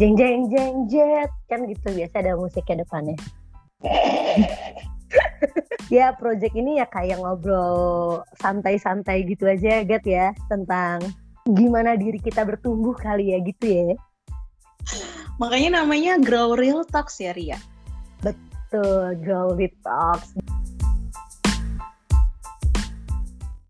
jeng jeng jeng jet kan gitu. Biasa ada musiknya depannya. Ya project ini ya kayak ngobrol santai-santai gitu aja get ya tentang gimana diri kita bertumbuh kali ya gitu ya. Makanya namanya Grow Real Talks ya Ria? Betul Grow Real Talks.